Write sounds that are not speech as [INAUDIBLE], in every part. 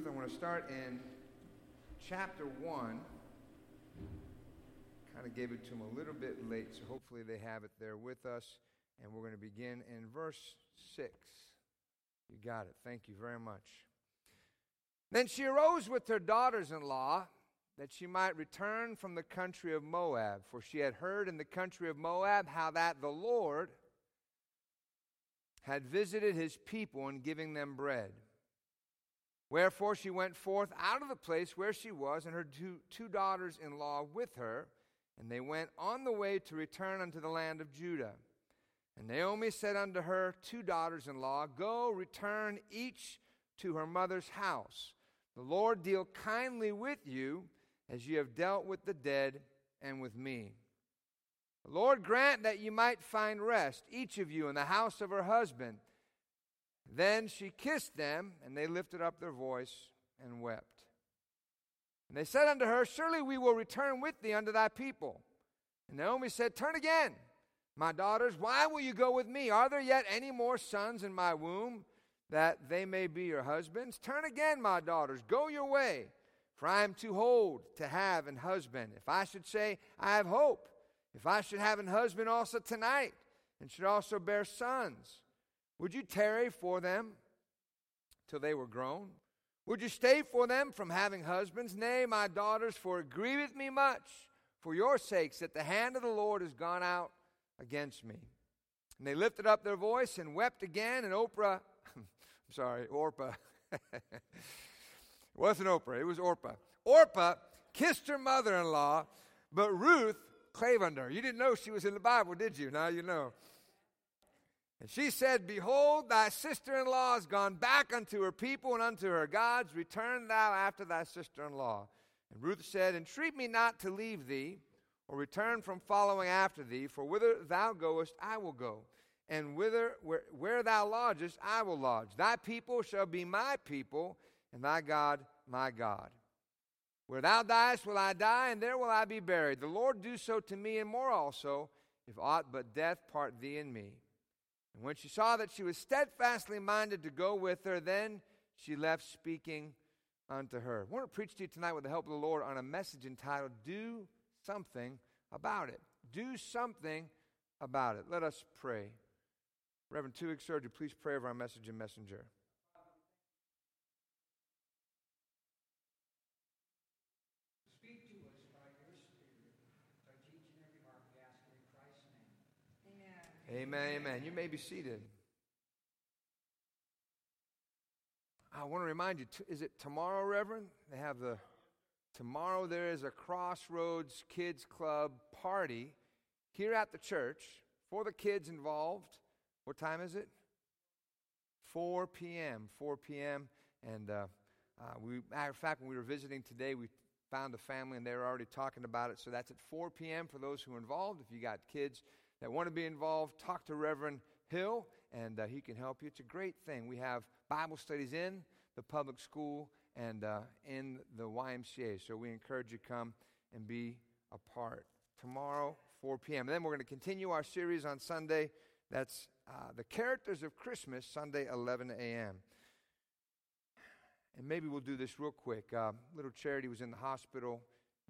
Ruth, I want to start in chapter 1. Kind of gave it to them a little bit late, so hopefully they have it there with us. And we're going to begin in verse 6. You got it. Thank you very much. Then she arose with her daughters in law that she might return from the country of Moab, for she had heard in the country of Moab how that the Lord had visited his people in giving them bread. Wherefore she went forth out of the place where she was, and her two, two daughters in law with her, and they went on the way to return unto the land of Judah. And Naomi said unto her two daughters in law, Go, return each to her mother's house. The Lord deal kindly with you as ye have dealt with the dead and with me. The Lord grant that ye might find rest, each of you in the house of her husband. Then she kissed them, and they lifted up their voice and wept. And they said unto her, Surely we will return with thee unto thy people. And Naomi said, Turn again, my daughters, why will you go with me? Are there yet any more sons in my womb, that they may be your husbands? Turn again, my daughters, go your way, for I am too old to have an husband. If I should say, I have hope, if I should have an husband also tonight, and should also bear sons, would you tarry for them till they were grown? Would you stay for them from having husbands? Nay, my daughters, for it grieveth me much for your sakes that the hand of the Lord is gone out against me. And they lifted up their voice and wept again, and Oprah, [LAUGHS] I'm sorry, Orpah. [LAUGHS] it wasn't Oprah, it was Orpah. Orpah kissed her mother in law, but Ruth clave unto her. You didn't know she was in the Bible, did you? Now you know. And she said, Behold, thy sister in law is gone back unto her people and unto her gods. Return thou after thy sister in law. And Ruth said, Entreat me not to leave thee, or return from following after thee, for whither thou goest, I will go. And whither, where, where thou lodgest, I will lodge. Thy people shall be my people, and thy God my God. Where thou diest will I die, and there will I be buried. The Lord do so to me, and more also, if aught but death part thee and me. And when she saw that she was steadfastly minded to go with her, then she left speaking unto her. I want to preach to you tonight with the help of the Lord on a message entitled, Do Something About It. Do something about it. Let us pray. Reverend Tuig Surgery, please pray over our message and messenger. Speak to us by your Spirit. Touch each and every heart, we ask it in Christ's name. Amen, amen. You may be seated. I want to remind you, is it tomorrow, Reverend? They have the, tomorrow there is a Crossroads Kids Club party here at the church for the kids involved. What time is it? 4 p.m. 4 p.m. And uh, uh, we, matter of fact, when we were visiting today, we found a family and they were already talking about it. So that's at 4 p.m. for those who are involved. If you got kids that want to be involved, talk to Reverend Hill and uh, he can help you. It's a great thing. We have Bible studies in the public school and uh, in the YMCA. So we encourage you to come and be a part. Tomorrow, 4 p.m. And then we're going to continue our series on Sunday. That's uh, the characters of Christmas, Sunday, 11 a.m. And maybe we'll do this real quick. Uh, little Charity was in the hospital.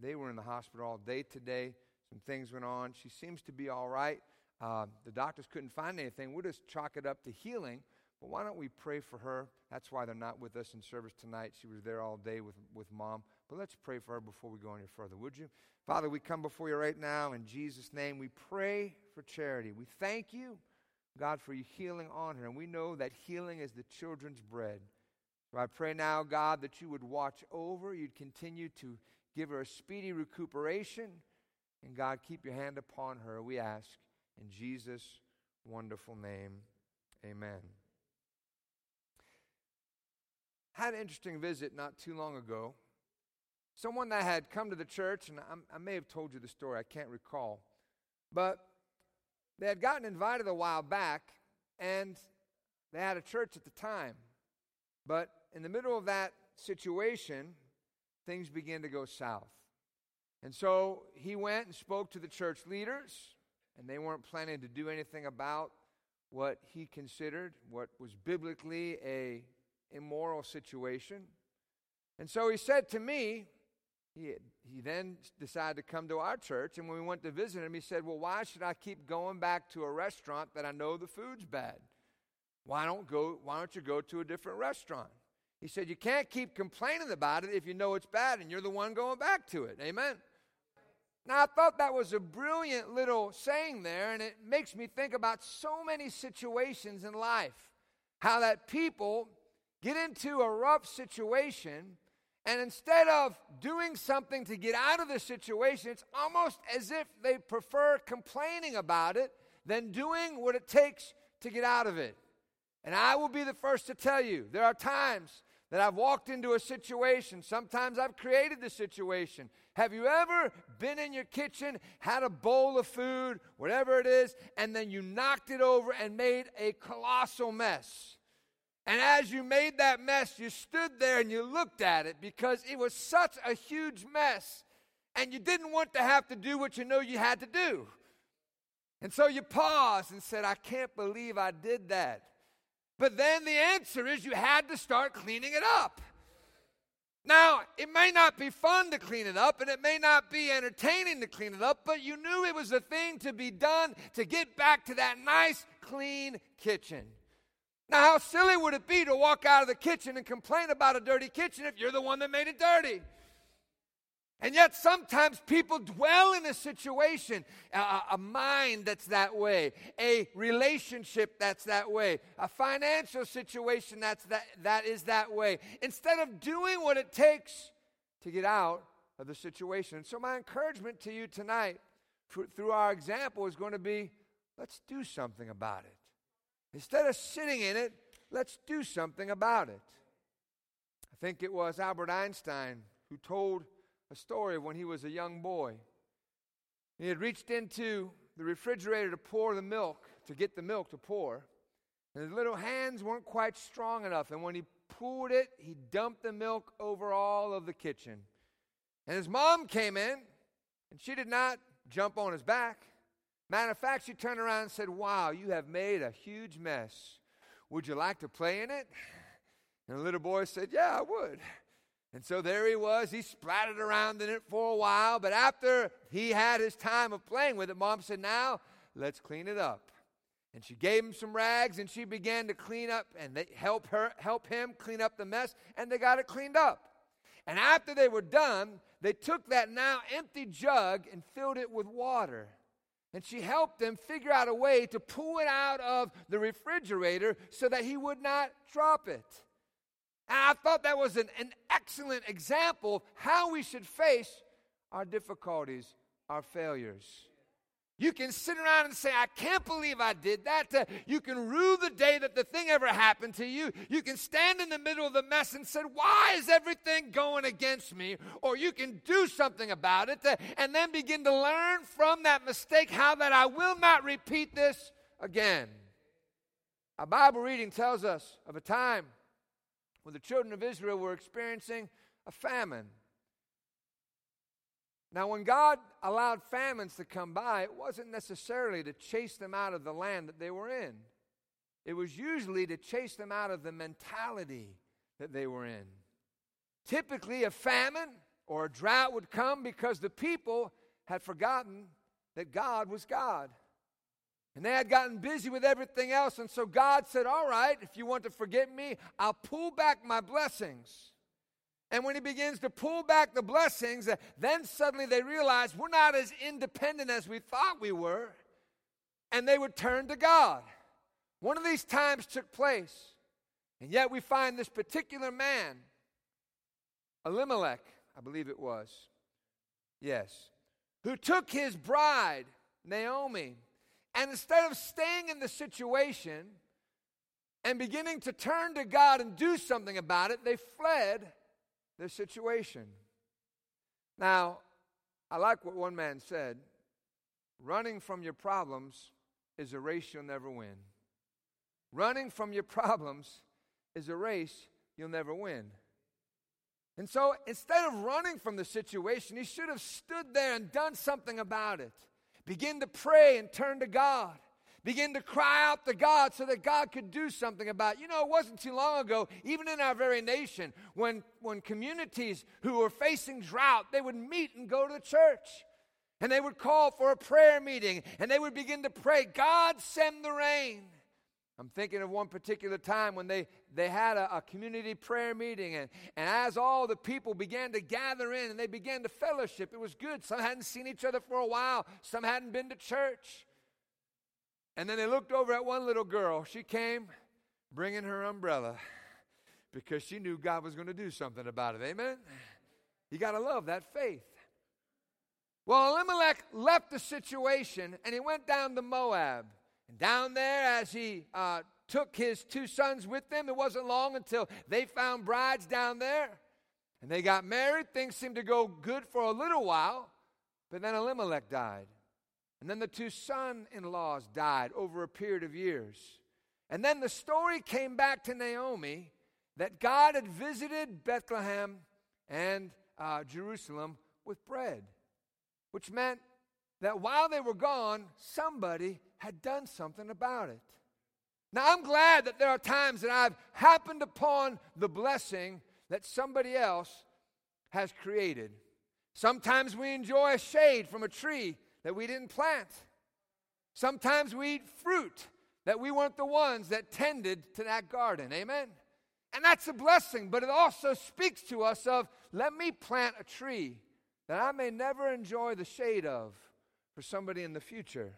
They were in the hospital all day today. Some things went on. She seems to be all right. Uh, the doctors couldn't find anything. We'll just chalk it up to healing. But why don't we pray for her? That's why they're not with us in service tonight. She was there all day with, with mom. But let's pray for her before we go any further, would you? Father, we come before you right now in Jesus' name. We pray for Charity. We thank you, God, for your healing on her. And we know that healing is the children's bread. So I pray now, God, that you would watch over, you'd continue to give her a speedy recuperation. And God, keep your hand upon her, we ask. In Jesus' wonderful name, amen. Had an interesting visit not too long ago. Someone that had come to the church, and I, I may have told you the story, I can't recall. But they had gotten invited a while back, and they had a church at the time. But in the middle of that situation, things began to go south. And so he went and spoke to the church leaders, and they weren't planning to do anything about what he considered what was biblically a immoral situation. And so he said to me, he, he then decided to come to our church, and when we went to visit him, he said, Well, why should I keep going back to a restaurant that I know the food's bad? Why don't, go, why don't you go to a different restaurant? He said, You can't keep complaining about it if you know it's bad and you're the one going back to it. Amen. Now, I thought that was a brilliant little saying there, and it makes me think about so many situations in life. How that people get into a rough situation, and instead of doing something to get out of the situation, it's almost as if they prefer complaining about it than doing what it takes to get out of it. And I will be the first to tell you there are times that I've walked into a situation. Sometimes I've created the situation. Have you ever been in your kitchen, had a bowl of food, whatever it is, and then you knocked it over and made a colossal mess? And as you made that mess, you stood there and you looked at it because it was such a huge mess. And you didn't want to have to do what you know you had to do. And so you paused and said, I can't believe I did that. But then the answer is you had to start cleaning it up. Now, it may not be fun to clean it up and it may not be entertaining to clean it up, but you knew it was a thing to be done to get back to that nice, clean kitchen. Now, how silly would it be to walk out of the kitchen and complain about a dirty kitchen if you're the one that made it dirty? And yet, sometimes people dwell in a situation, a, a, mind that's that way, a relationship that's that way, a financial situation that's that, that is that way, instead of doing what it takes to get out of the situation. And so, my encouragement to you tonight, through our example, is going to be let's do something about it. Instead of sitting in it, let's do something about it. I think it was Albert Einstein who told a story of when he was a young boy. He had reached into the refrigerator to pour the milk, to get the milk to pour. And his little hands weren't quite strong enough. And when he poured it, he dumped the milk over all of the kitchen. And his mom came in, and she did not jump on his back. Matter of fact, she turned around and said, Wow, you have made a huge mess. Would you like to play in it? And the little boy said, Yeah, I would. And so there he was. He splattered around in it for a while. But after he had his time of playing with it, mom said, Now let's clean it up. And she gave him some rags and she began to clean up and they help her help him clean up the mess and they got it cleaned up. And after they were done, they took that now empty jug and filled it with water. And she helped them figure out a way to pull it out of the refrigerator so that he would not drop it. And I thought that was an, an excellent example of how we should face our difficulties, our failures. You can sit around and say, I can't believe I did that. Uh, you can rue the day that the thing ever happened to you. You can stand in the middle of the mess and say, Why is everything going against me? Or you can do something about it uh, and then begin to learn from that mistake how that I will not repeat this again. Our Bible reading tells us of a time where the children of Israel were experiencing a famine. Now, when God allowed famines to come by, it wasn't necessarily to chase them out of the land that they were in. It was usually to chase them out of the mentality that they were in. Typically, a famine or a drought would come because the people had forgotten that God was God. And they had gotten busy with everything else. And so God said, All right, if you want to forget me, I'll pull back my blessings. And when he begins to pull back the blessings, uh, then suddenly they realize we're not as independent as we thought we were. And they would turn to God. One of these times took place. And yet we find this particular man, Elimelech, I believe it was. Yes. Who took his bride, Naomi, and instead of staying in the situation and beginning to turn to God and do something about it, they fled their situation. Now, I like what one man said running from your problems is a race you'll never win. Running from your [LAUGHS] problems is a race you'll never win. And so instead of running from the situation, he should have stood there and done something about it. Begin to pray and turn to God. Begin to cry out to God so that God could do something about it. You know, it wasn't too long ago, even in our very nation, when, when communities who were facing drought, they would meet and go to the church. And they would call for a prayer meeting and they would begin to pray, God, send the rain. I'm thinking of one particular time when they, they had a, a, community prayer meeting, and, and as all the people began to gather in and they began to fellowship, it was good. Some hadn't seen each other for a while, some hadn't been to church. And then they looked over at one little girl. She came bringing her umbrella because she knew God was going to do something about it. Amen? You got to love that faith. Well, Elimelech left the situation and he went down to Moab. And down there, as he uh, took his two sons with them, it wasn't long until they found brides down there. And they got married. Things seemed to go good for a little while. But then Elimelech died. And then the two son in laws died over a period of years. And then the story came back to Naomi that God had visited Bethlehem and uh, Jerusalem with bread, which meant that while they were gone, somebody had done something about it. Now, I'm glad that there are times that I've happened upon the blessing that somebody else has created. Sometimes we enjoy a shade from a tree that we didn't plant. Sometimes we eat fruit that we weren't the ones that tended to that garden. Amen? And that's a blessing, but it also speaks to us of let me plant a tree that I may never enjoy the shade of for somebody in the future.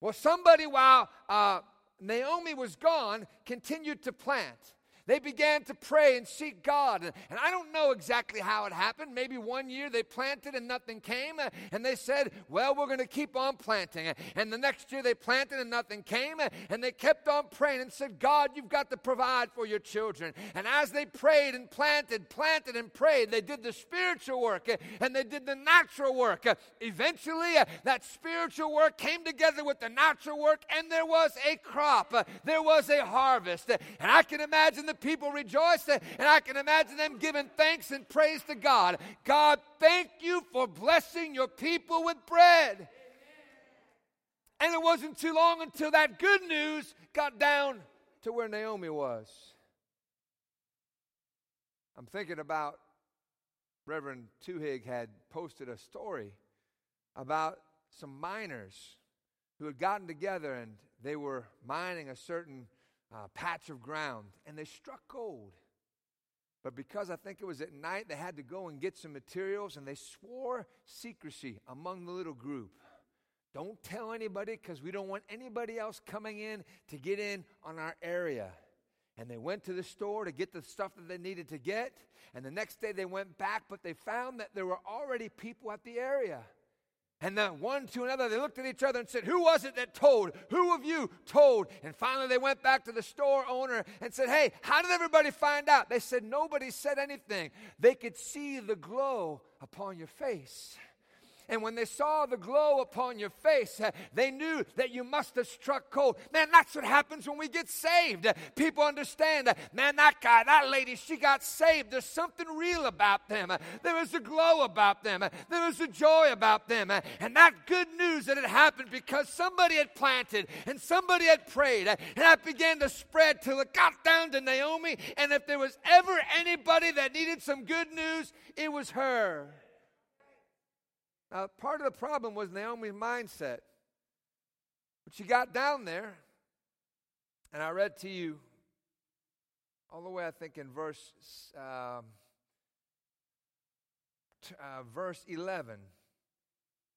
Well, somebody, while uh, Naomi was gone, continued to plant. They began to pray and seek God. And I don't know exactly how it happened. Maybe one year they planted and nothing came. And they said, Well, we're going to keep on planting. And the next year they planted and nothing came. And they kept on praying and said, God, you've got to provide for your children. And as they prayed and planted, planted and prayed, they did the spiritual work and they did the natural work. Eventually, that spiritual work came together with the natural work, and there was a crop, there was a harvest. And I can imagine the people rejoiced, and I can imagine them giving thanks and praise to God. God, thank you for blessing your people with bread. And it wasn't too long until that good news got down to where Naomi was. I'm thinking about Reverend Tuhig had posted a story about some miners who had gotten together and they were mining a certain uh, patch of ground and they struck gold. But because I think it was at night, they had to go and get some materials and they swore secrecy among the little group. Don't tell anybody because we don't want anybody else coming in to get in on our area. And they went to the store to get the stuff that they needed to get. And the next day they went back, but they found that there were already people at the area. And then one to another, they looked at each other and said, Who was it that told? Who of you told? And finally, they went back to the store owner and said, Hey, how did everybody find out? They said, Nobody said anything. They could see the glow upon your face. And when they saw the glow upon your face, uh, they knew that you must have struck cold. Man, that's what happens when we get saved. Uh, people understand, man, that guy, that lady, she got saved. There's something real about them. Uh, there was a glow about them. There was a joy about them. And that good news that it happened because somebody had planted and somebody had prayed. And that began to spread till it got down to Naomi. And if there was ever anybody that needed some good news, it was her. Now, part of the problem was Naomi's mindset. But she got down there, and I read to you all the way, I think, in verse, um, t- uh, verse 11.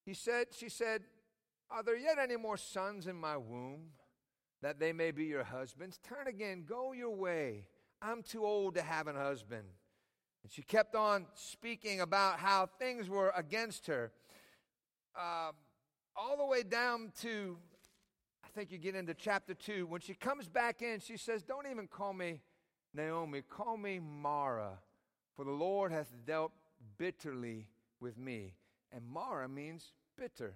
He said, she said, Are there yet any more sons in my womb that they may be your husbands? Turn again, go your way. I'm too old to have a husband. And she kept on speaking about how things were against her. Uh, all the way down to, I think you get into chapter 2. When she comes back in, she says, Don't even call me Naomi, call me Mara, for the Lord hath dealt bitterly with me. And Mara means bitter.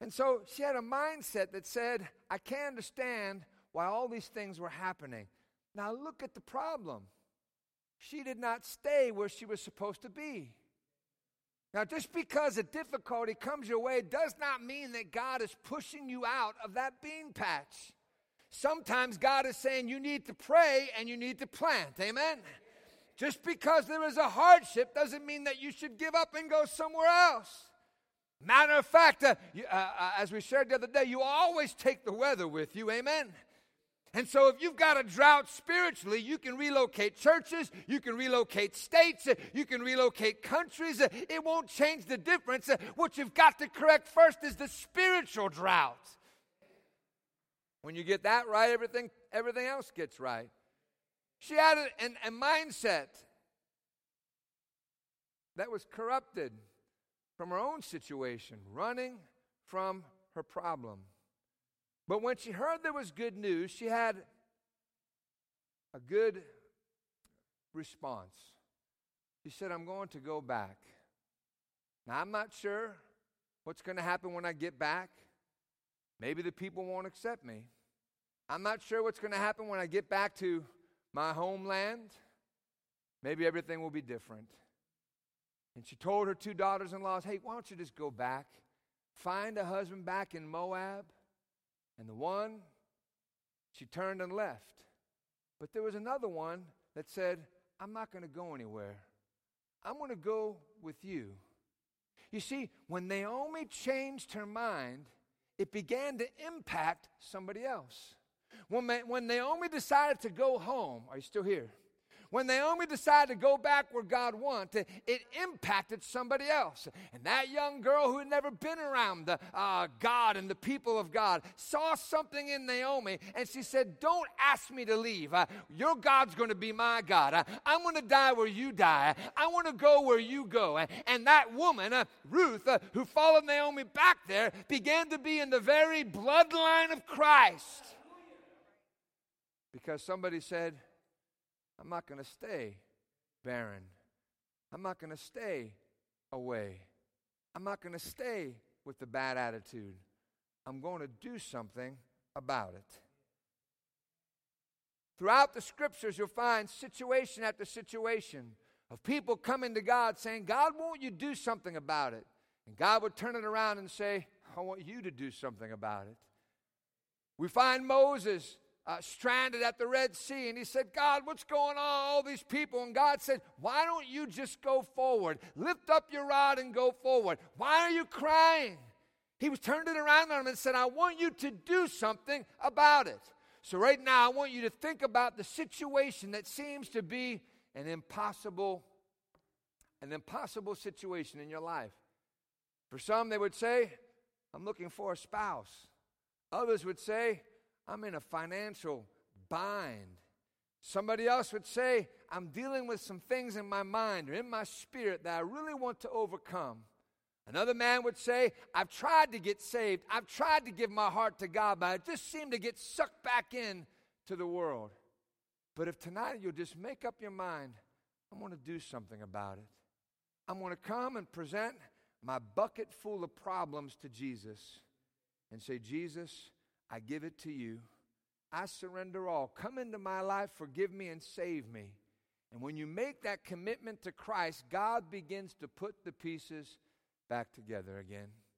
And so she had a mindset that said, I can't understand why all these things were happening. Now look at the problem. She did not stay where she was supposed to be. Now, just because a difficulty comes your way does not mean that God is pushing you out of that bean patch. Sometimes God is saying you need to pray and you need to plant. Amen? Just because there is a hardship doesn't mean that you should give up and go somewhere else. Matter of fact, uh, you, uh, uh, as we shared the other day, you always take the weather with you. Amen? And so, if you've got a drought spiritually, you can relocate churches, you can relocate states, you can relocate countries. It won't change the difference. What you've got to correct first is the spiritual drought. When you get that right, everything, everything else gets right. She had a, a mindset that was corrupted from her own situation, running from her problem. But when she heard there was good news, she had a good response. She said, I'm going to go back. Now, I'm not sure what's going to happen when I get back. Maybe the people won't accept me. I'm not sure what's going to happen when I get back to my homeland. Maybe everything will be different. And she told her two daughters in laws, hey, why don't you just go back? Find a husband back in Moab and the one, she turned and left. But there was another one that said, I'm not going to go anywhere. I'm going to go with you. You see, when Naomi changed her mind, it began to impact somebody else. When, when Naomi decided to go home, are you still here? When Naomi decided to go back where God wanted, it impacted somebody else. And that young girl who had never been around the, uh, God and the people of God saw something in Naomi and she said, Don't ask me to leave. Uh, your God's going to be my God. Uh, I'm going to die where you die. I want to go where you go. And that woman, uh, Ruth, uh, who followed Naomi back there, began to be in the very bloodline of Christ. Because somebody said, I'm not going to stay barren. I'm not going to stay away. I'm not going to stay with the bad attitude. I'm going to do something about it. Throughout the scriptures, you'll find situation after situation of people coming to God saying, God, won't you do something about it? And God would turn it around and say, I want you to do something about it. We find Moses uh, stranded at the Red Sea, and he said, God, what's going on? All these people. And God said, Why don't you just go forward? Lift up your rod and go forward. Why are you crying? He was turned it around on him and said, I want you to do something about it. So, right now, I want you to think about the situation that seems to be an impossible, an impossible situation in your life. For some, they would say, I'm looking for a spouse. Others would say, I'm in a financial bind. Somebody else would say, I'm dealing with some things in my mind or in my spirit that I really want to overcome. Another man would say, I've tried to get saved. I've tried to give my heart to God, but I just seem to get sucked back in to the world. But if tonight you'll just make up your mind, I'm going to do something about it. I'm going to come and present my bucket full of problems to Jesus and say, Jesus, I give it to you. I surrender all. Come into my life, forgive me, and save me. And when you make that commitment to Christ, God begins to put the pieces back together again.